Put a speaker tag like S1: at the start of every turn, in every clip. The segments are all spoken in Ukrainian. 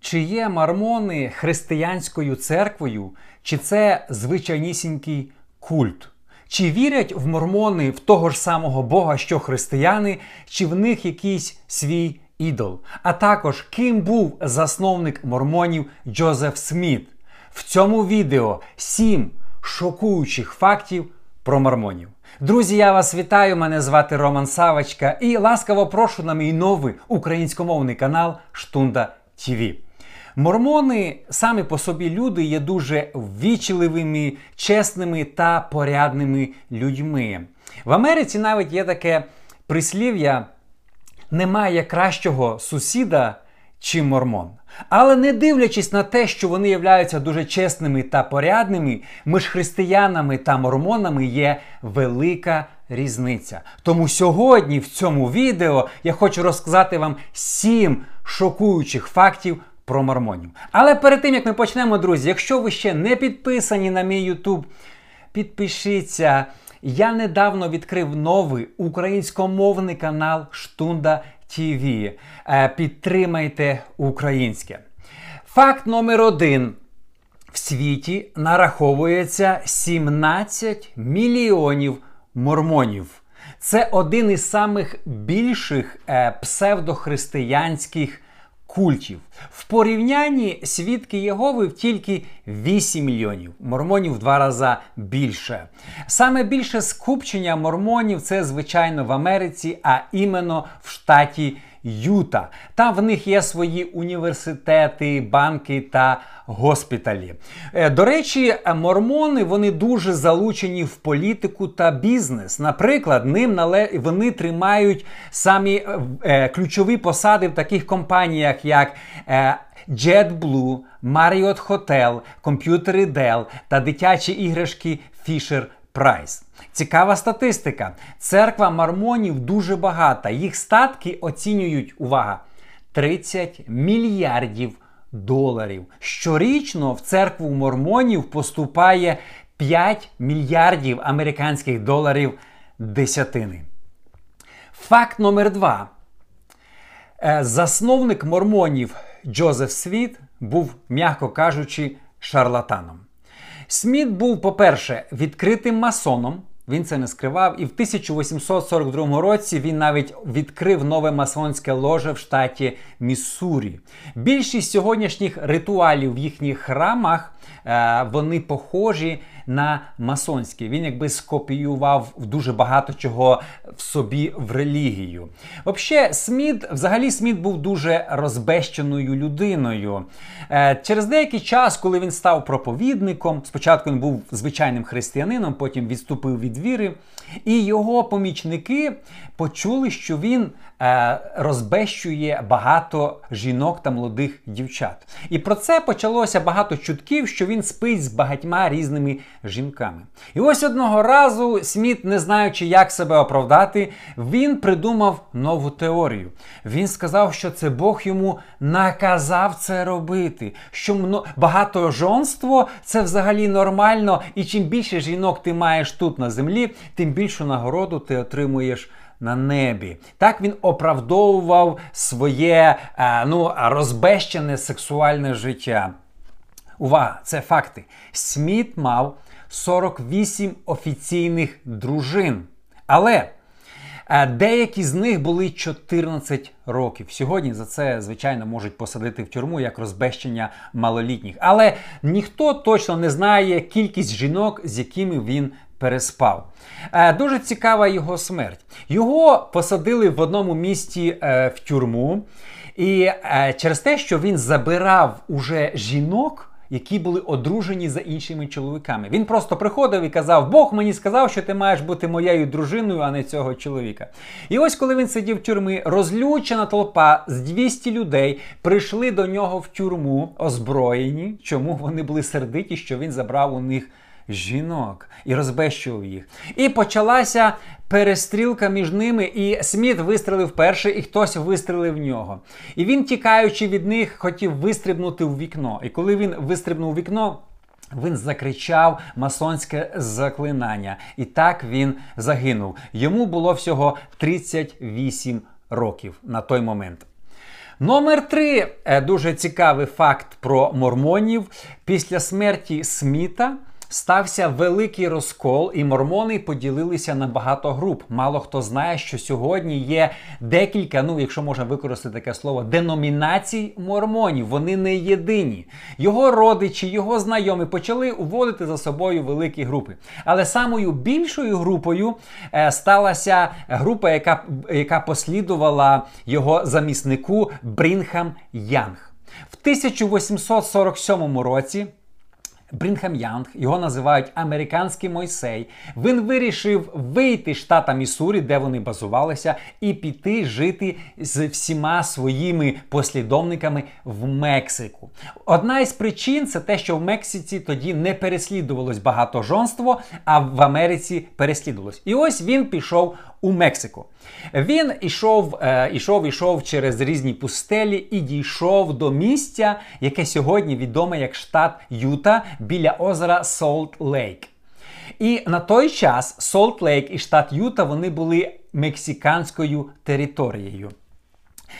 S1: Чи є мормони християнською церквою, чи це звичайнісінький культ? Чи вірять в мормони в того ж самого Бога, що християни, чи в них якийсь свій ідол? А також ким був засновник мормонів Джозеф Сміт? В цьому відео сім шокуючих фактів про мормонів. Друзі, я вас вітаю! Мене звати Роман Савочка і ласкаво прошу на мій новий українськомовний канал Штунда ТВ. Мормони самі по собі люди є дуже ввічливими, чесними та порядними людьми. В Америці навіть є таке прислів'я: немає кращого сусіда, чим мормон. Але не дивлячись на те, що вони являються дуже чесними та порядними, між християнами та мормонами є велика різниця. Тому сьогодні в цьому відео я хочу розказати вам сім шокуючих фактів про мормонів. Але перед тим як ми почнемо, друзі, якщо ви ще не підписані на мій YouTube, підпишіться. Я недавно відкрив новий українськомовний канал Штунда ТВ. Підтримайте українське. Факт номер один. В світі нараховується 17 мільйонів мормонів. Це один із самих більших е, псевдохристиянських культів. В порівнянні свідки Єгови тільки 8 мільйонів, мормонів в два рази більше. Саме більше скупчення мормонів це, звичайно, в Америці, а іменно в штаті Юта. Там в них є свої університети, банки та госпіталі. Е, до речі, мормони вони дуже залучені в політику та бізнес. Наприклад, ним нале... вони тримають самі е, е, ключові посади в таких компаніях, як е, JetBlue, Marriott Hotel, комп'ютери Dell та дитячі іграшки Fisher Price. Цікава статистика. Церква мормонів дуже багата. Їх статки оцінюють, увага, 30 мільярдів доларів. Щорічно в церкву мормонів поступає 5 мільярдів американських доларів десятини. Факт номер два. Е, засновник мормонів Джозеф Світ був, м'яко кажучи, шарлатаном. Сміт був, по-перше, відкритим масоном. Він це не скривав, і в 1842 році він навіть відкрив нове масонське ложе в штаті Міссурі. Більшість сьогоднішніх ритуалів в їхніх храмах е, вони похожі на масонські. Він якби скопіював дуже багато чого в собі в релігію. Взагалі, Сміт, взагалі, Сміт був дуже розбещеною людиною. Е, через деякий час, коли він став проповідником, спочатку він був звичайним християнином, потім відступив від віри, і його помічники почули, що він розбещує багато жінок та молодих дівчат. І про це почалося багато чутків, що він спить з багатьма різними жінками. І ось одного разу Сміт, не знаючи, як себе оправдати, він придумав нову теорію. Він сказав, що це Бог йому наказав це робити. Що багатожонство це взагалі нормально, і чим більше жінок ти маєш тут на землі, тим більшу нагороду ти отримуєш. На небі. Так він оправдовував своє а, ну, розбещене сексуальне життя. Увага, це факти. Сміт мав 48 офіційних дружин. Але е, деякі з них були 14 років. Сьогодні за це, звичайно, можуть посадити в тюрму як розбещення малолітніх. Але ніхто точно не знає кількість жінок, з якими він переспав. Е, дуже цікава його смерть. Його посадили в одному місті е, в тюрму, і через те, що він забирав уже жінок які були одружені за іншими чоловіками. Він просто приходив і казав: Бог мені сказав, що ти маєш бути моєю дружиною, а не цього чоловіка. І ось, коли він сидів в тюрмі, розлючена толпа з 200 людей прийшли до нього в тюрму озброєні. Чому вони були сердиті, що він забрав у них жінок і розбещував їх. І почалася перестрілка між ними, і Сміт вистрелив перший, і хтось вистрелив в нього. І він, тікаючи від них, хотів вистрибнути в вікно. І коли він вистрибнув у вікно, Він закричав масонське заклинання, і так він загинув. Йому було всього 38 років на той момент. Номер три е, дуже цікавий факт про мормонів. Після смерті Сміта стався великий розкол, і мормони поділилися на багато груп. Мало хто знає, що сьогодні є декілька, ну якщо можна використати таке слово, деномінацій мормонів. Вони не єдині. Його родичі, його знайомі почали уводити за собою великі групи. Але самою більшою групою е, сталася група, яка, яка послідувала його заміснику Брінхам Янг. В 1847 році. Брінхам Янг, його називають американський Мойсей. Він вирішив вийти з штата Міссурі, де вони базувалися, і піти жити з всіма своїми послідовниками в Мексику. Одна із причин це те, що в Мексиці тоді не переслідувалось багатожонство, а в Америці переслідувалось. І ось він пішов у Мексику. Він ішов, е, ішов, ішов через різні пустелі і дійшов до місця, яке сьогодні відоме як штат Юта біля озера Солт Лейк. І на той час Солт Лейк і штат Юта вони були мексиканською територією.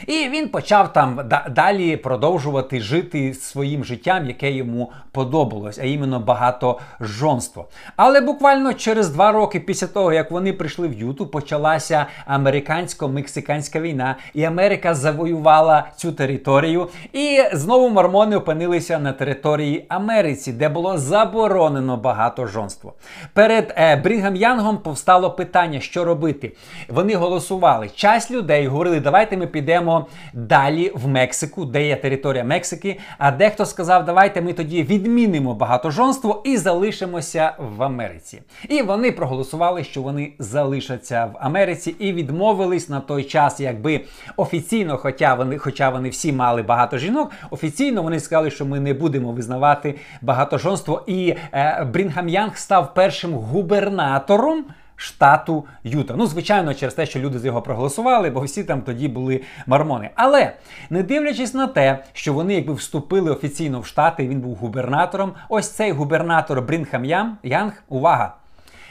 S1: І він почав там далі продовжувати жити своїм життям, яке йому подобалось, а іменно багатожонство. Але буквально через два роки після того, як вони прийшли в Юту, почалася американсько-мексиканська війна, і Америка завоювала цю територію. І знову мормони опинилися на території Америці, де було заборонено багатожонство. Перед е, Брінгам Янгом повстало питання, що робити. Вони голосували. Часть людей говорили, давайте ми підемо йдемо далі в Мексику, де є територія Мексики. А дехто сказав, давайте ми тоді відмінимо багатожонство і залишимося в Америці. І вони проголосували, що вони залишаться в Америці і відмовились на той час, якби офіційно, хоча вони, хоча вони всі мали багато жінок, офіційно вони сказали, що ми не будемо визнавати багатожонство. І е, Брінгам Янг став першим губернатором штату Юта. Ну, звичайно, через те, що люди з його проголосували, бо всі там тоді були мормони. Але не дивлячись на те, що вони якби вступили офіційно в штати, він був губернатором. Ось цей губернатор Брінхам Янг, увага,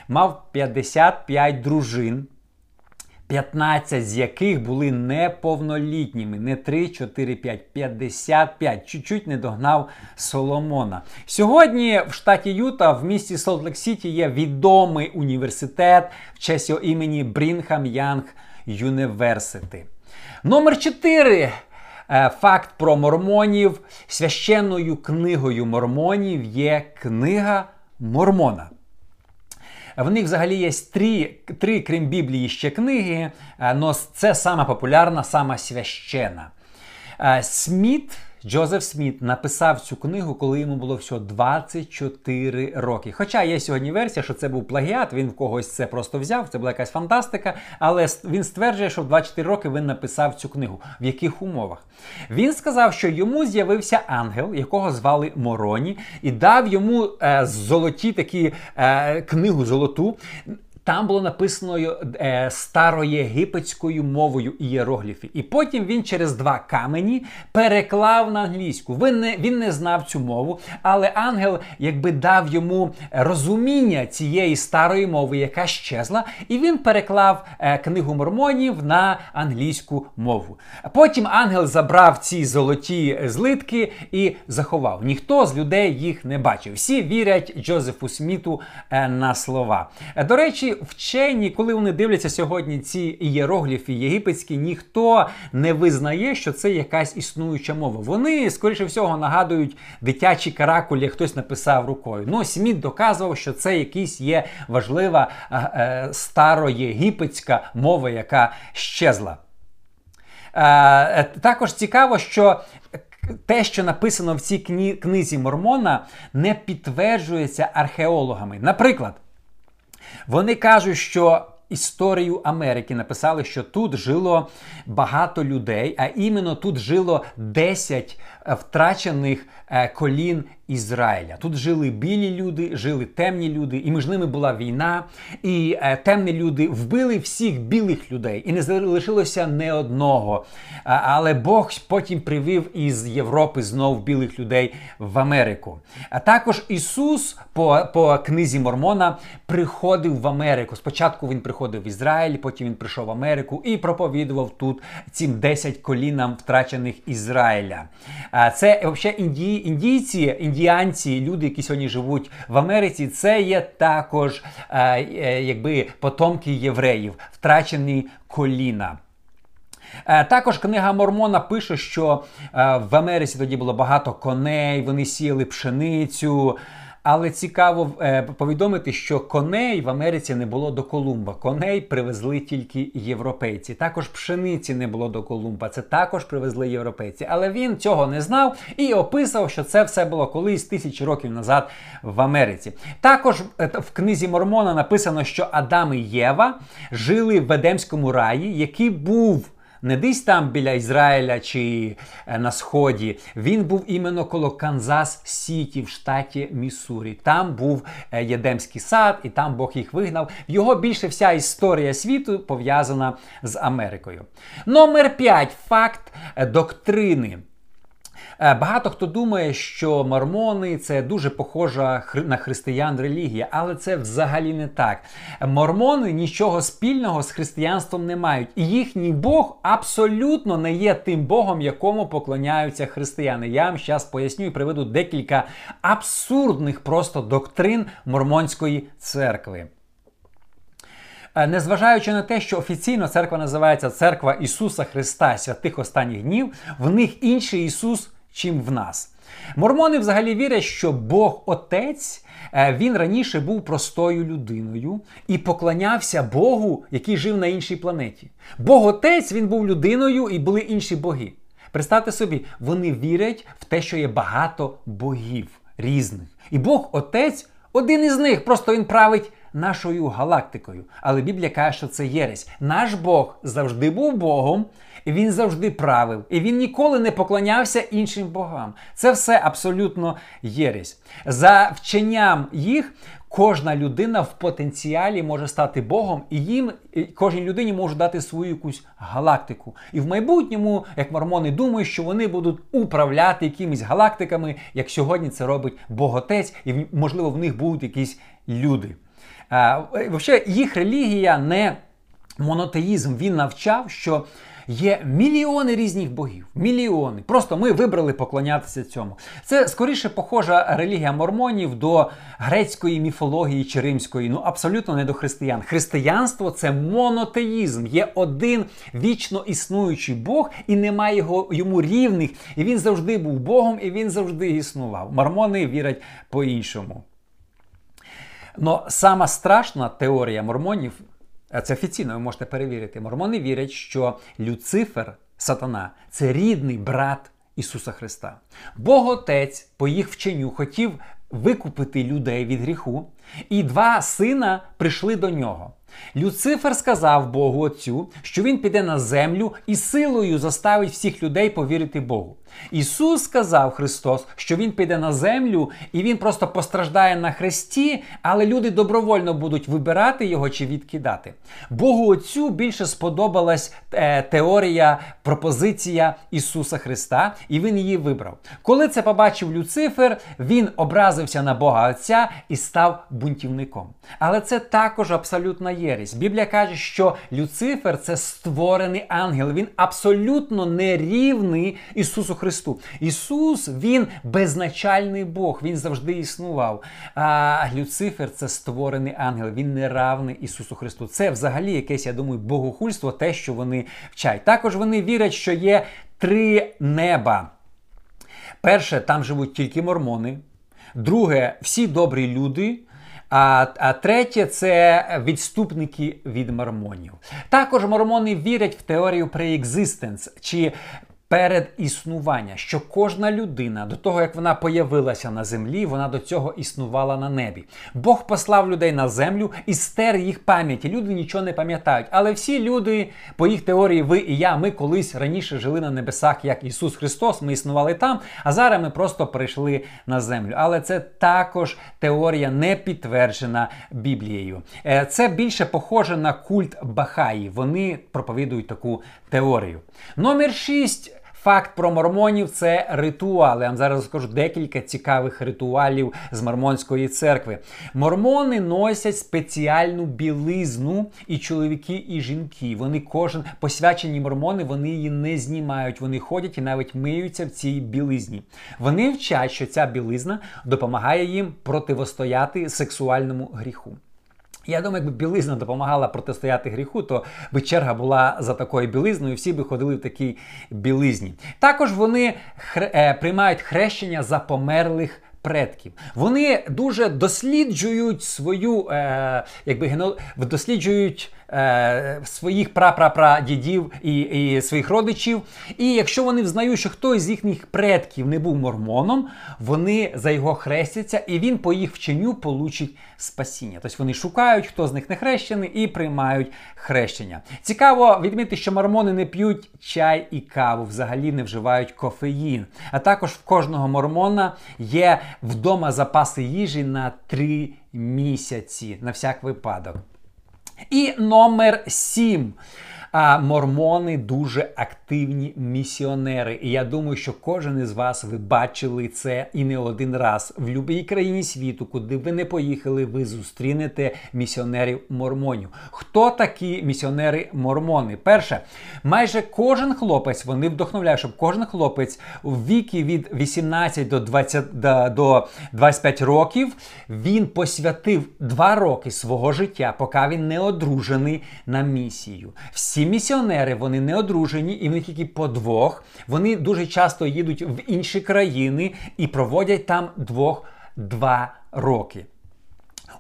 S1: мав 55 дружин. 15 з яких були неповнолітніми, не 3, 4, 5, 55. Чуть-чуть не догнав Соломона. Сьогодні в штаті Юта, в місті Солт-Лек Сіті, є відомий університет в честь його імені Брінхам Янг Юніверсити. Номер 4. Е, факт про мормонів. Священною книгою мормонів є книга Мормона. В них взагалі є три, три крім Біблії, ще книги, але це сама популярна, сама священа. Е, Сміт. Джозеф Сміт написав цю книгу, коли йому було всього 24 роки. Хоча є сьогодні версія, що це був плагіат, він в когось це просто взяв, це була якась фантастика. Але він стверджує, що в 24 роки він написав цю книгу. В яких умовах? Він сказав, що йому з'явився ангел, якого звали Мороні, і дав йому е, золоті такі е, книгу золоту. Там було написано е, староєгипетською мовою ієрогліфи. І потім він через два камені переклав на англійську. Він не, він не знав цю мову, але ангел якби дав йому розуміння цієї старої мови, яка щезла, і він переклав е, книгу мормонів на англійську мову. Потім ангел забрав ці золоті злитки і заховав. Ніхто з людей їх не бачив. Всі вірять Джозефу Сміту е, на слова. Е, до речі, вчені, коли вони дивляться сьогодні ці ієрогліфи єгипетські, ніхто не визнає, що це якась існуюча мова. Вони, скоріше всього, нагадують дитячі каракулі, хтось написав рукою. Ну, Сміт доказував, що це якась є важлива е, е, староєгипетська мова, яка щезла. Е, е також цікаво, що те, що написано в цій книзі Мормона, не підтверджується археологами. Наприклад. Вони кажуть, що історію Америки написали, що тут жило багато людей, а іменно тут жило 10 е, втрачених е, колін Ізраїля. Тут жили білі люди, жили темні люди, і між ними була війна. І е, темні люди вбили всіх білих людей, і не залишилося не одного. А, але Бог потім привів із Європи знов білих людей в Америку. А також Ісус по, по книзі Мормона приходив в Америку. Спочатку він приходив в Ізраїль, потім він прийшов в Америку і проповідував тут цим 10 колінам втрачених Ізраїля. А це взагалі індії, індійці, індіанці, люди, які сьогодні живуть в Америці, це є також е, е, якби потомки євреїв, втрачені коліна. Е, також книга Мормона пише, що е, в Америці тоді було багато коней, вони сіяли пшеницю. Але цікаво е, повідомити, що коней в Америці не було до Колумба. Коней привезли тільки європейці. Також пшениці не було до Колумба. Це також привезли європейці. Але він цього не знав і описав, що це все було колись тисячі років назад в Америці. Також в книзі Мормона написано, що Адам і Єва жили в Едемському раї, який був не десь там біля Ізраїля чи е, на Сході. Він був іменно коло Канзас Сіті в штаті Міссурі. Там був е, Єдемський сад, і там Бог їх вигнав. Його більше вся історія світу пов'язана з Америкою. Номер 5. Факт е, доктрини. Е, багато хто думає, що мормони це дуже похожа на християн релігія, але це взагалі не так. Мормони нічого спільного з християнством не мають, і їхній Бог абсолютно не є тим Богом, якому поклоняються християни. Я вам зараз поясню і приведу декілька абсурдних просто доктрин мормонської церкви. Е, незважаючи на те, що офіційно церква називається Церква Ісуса Христа святих останніх днів, в них інший Ісус чим в нас. Мормони взагалі вірять, що Бог Отець е, він раніше був простою людиною і поклонявся Богу, який жив на іншій планеті. Бог Отець він був людиною і були інші боги. Представте собі, вони вірять в те, що є багато богів різних. І Бог Отець один із них, просто він править нашою галактикою. Але Біблія каже, що це єресь. Наш Бог завжди був Богом, він завжди правив. І він ніколи не поклонявся іншим богам. Це все абсолютно єресь. За вченням їх. Кожна людина в потенціалі може стати Богом, і їм кожній людині може дати свою якусь галактику. І в майбутньому, як мормони думають, що вони будуть управляти якимись галактиками, як сьогодні це робить Боготець, і можливо в них будуть якісь люди. Взагалі, їх релігія не монотеїзм. Він навчав, що є мільйони різних богів. Мільйони. Просто ми вибрали поклонятися цьому. Це скоріше похожа релігія мормонів до грецької міфології чи римської. Ну абсолютно не до християн. Християнство це монотеїзм. Є один вічно існуючий Бог, і немає його йому рівних. І він завжди був Богом, і він завжди існував. Мормони вірять по-іншому. Но сама страшна теорія мормонів, це офіційно ви можете перевірити. Мормони вірять, що Люцифер, сатана, це рідний брат Ісуса Христа. Бог Отець по їх вченню хотів викупити людей від гріху, і два сина прийшли до нього. Люцифер сказав Богу Отцю, що він піде на землю і силою заставить всіх людей повірити Богу. Ісус сказав Христос, що Він піде на землю і Він просто постраждає на хресті, але люди добровольно будуть вибирати його чи відкидати. Богу Отцю більше сподобалась е, теорія, пропозиція Ісуса Христа, і Він її вибрав. Коли це побачив Люцифер, він образився на Бога Отця і став бунтівником. Але це також абсолютна єресь. Біблія каже, що Люцифер це створений ангел. Він абсолютно не рівний Ісусу Христу. Ісус, Він безначальний Бог, Він завжди існував. А Люцифер це створений ангел, він не равний Ісусу Христу. Це взагалі якесь, я думаю, богохульство, те, що вони вчать. Також вони вірять, що є три неба. Перше, там живуть тільки мормони. Друге, всі добрі люди. А а третє це відступники від мормонів. Також мормони вірять в теорію преекзистенс, чи передіснування, що кожна людина до того, як вона появилася на землі, вона до цього існувала на небі. Бог послав людей на землю і стер їх пам'яті. Люди нічого не пам'ятають. Але всі люди, по їх теорії, ви і я, ми колись раніше жили на небесах, як Ісус Христос, ми існували там, а зараз ми просто прийшли на землю. Але це також теорія не підтверджена Біблією. Е, це більше похоже на культ Бахаї. Вони проповідують таку теорію. Номер 6. Факт про мормонів це ритуали. Я вам зараз розкажу декілька цікавих ритуалів з мормонської церкви. Мормони носять спеціальну білизну і чоловіки, і жінки. Вони кожен посвячені мормони, вони її не знімають. Вони ходять і навіть миються в цій білизні. Вони вчать, що ця білизна допомагає їм противостояти сексуальному гріху. Я думаю, якби білизна допомагала протистояти гріху, то би черга була за такою білизною, всі би ходили в такій білизні. Також вони хр... е, приймають хрещення за померлих. Предків вони дуже досліджують свою, е, якби гено... досліджують е, своїх прапрапрадідів і, і своїх родичів. І якщо вони взнають, що хтось з їхніх предків не був мормоном, вони за його хрестяться, і він по їх вченню получить спасіння. Тобто вони шукають, хто з них не хрещений, і приймають хрещення. Цікаво відмітити, що мормони не п'ють чай і каву, взагалі не вживають кофеїн. А також в кожного мормона є вдома запаси їжі на три місяці на всяк випадок. І номер 7. А мормони дуже активні місіонери. І я думаю, що кожен із вас ви бачили це і не один раз. В будь-якій країні світу, куди ви не поїхали, ви зустрінете місіонерів мормонів. Хто такі місіонери-мормони? Перше, майже кожен хлопець, вони вдохновляють, щоб кожен хлопець у віки від 18 до 20 до 25 років він посвятив 2 роки свого життя, поки він не одружений на місію. Всі місіонери вони не одружені, і в них тільки по двох. Вони дуже часто їдуть в інші країни і проводять там двох-два роки.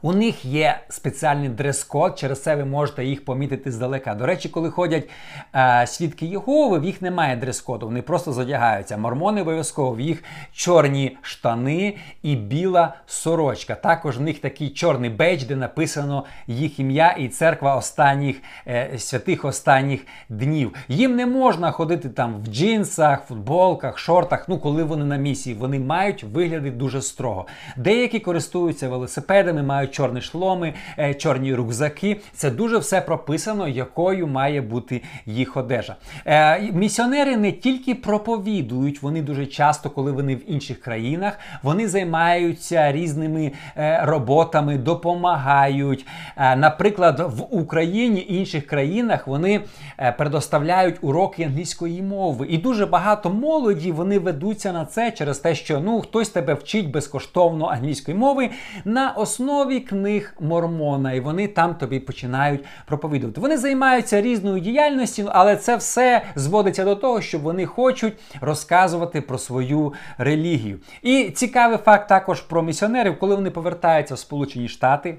S1: У них є спеціальний дрес-код, через це ви можете їх помітити здалека. До речі, коли ходять е, свідки Єгови, в їх немає дрес-коду, вони просто задягаються. Мормони обов'язково в їх чорні штани і біла сорочка. Також в них такий чорний бейдж, де написано їх ім'я і церква останніх е, святих останніх днів. Їм не можна ходити там в джинсах, футболках, шортах. Ну, коли вони на місії, вони мають вигляди дуже строго. Деякі користуються велосипедами, мають чорні шломи, е, чорні рюкзаки. Це дуже все прописано, якою має бути їх одежа. Е, місіонери не тільки проповідують, вони дуже часто, коли вони в інших країнах, вони займаються різними е, роботами, допомагають. Наприклад, в Україні і інших країнах вони предоставляють уроки англійської мови. І дуже багато молоді вони ведуться на це через те, що ну хтось тебе вчить безкоштовно англійської мови на основі книг Мормона, і вони там тобі починають проповідувати. Вони займаються різною діяльністю, але це все зводиться до того, що вони хочуть розказувати про свою релігію. І цікавий факт також про місіонерів, коли вони повертаються в Сполучені Штати.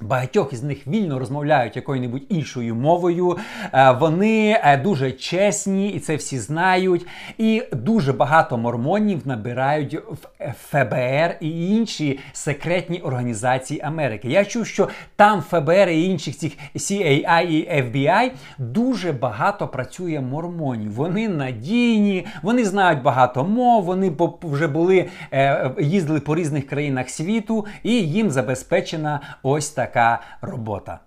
S1: Багатьох із них вільно розмовляють якою-небудь іншою мовою. Е, вони е, дуже чесні, і це всі знають. І дуже багато мормонів набирають в ФБР і інші секретні організації Америки. Я чув, що там ФБР і інших цих CAI і FBI дуже багато працює мормонів. Вони надійні, вони знають багато мов. Вони вже були е, їздили по різних країнах світу, і їм забезпечена ось така робота.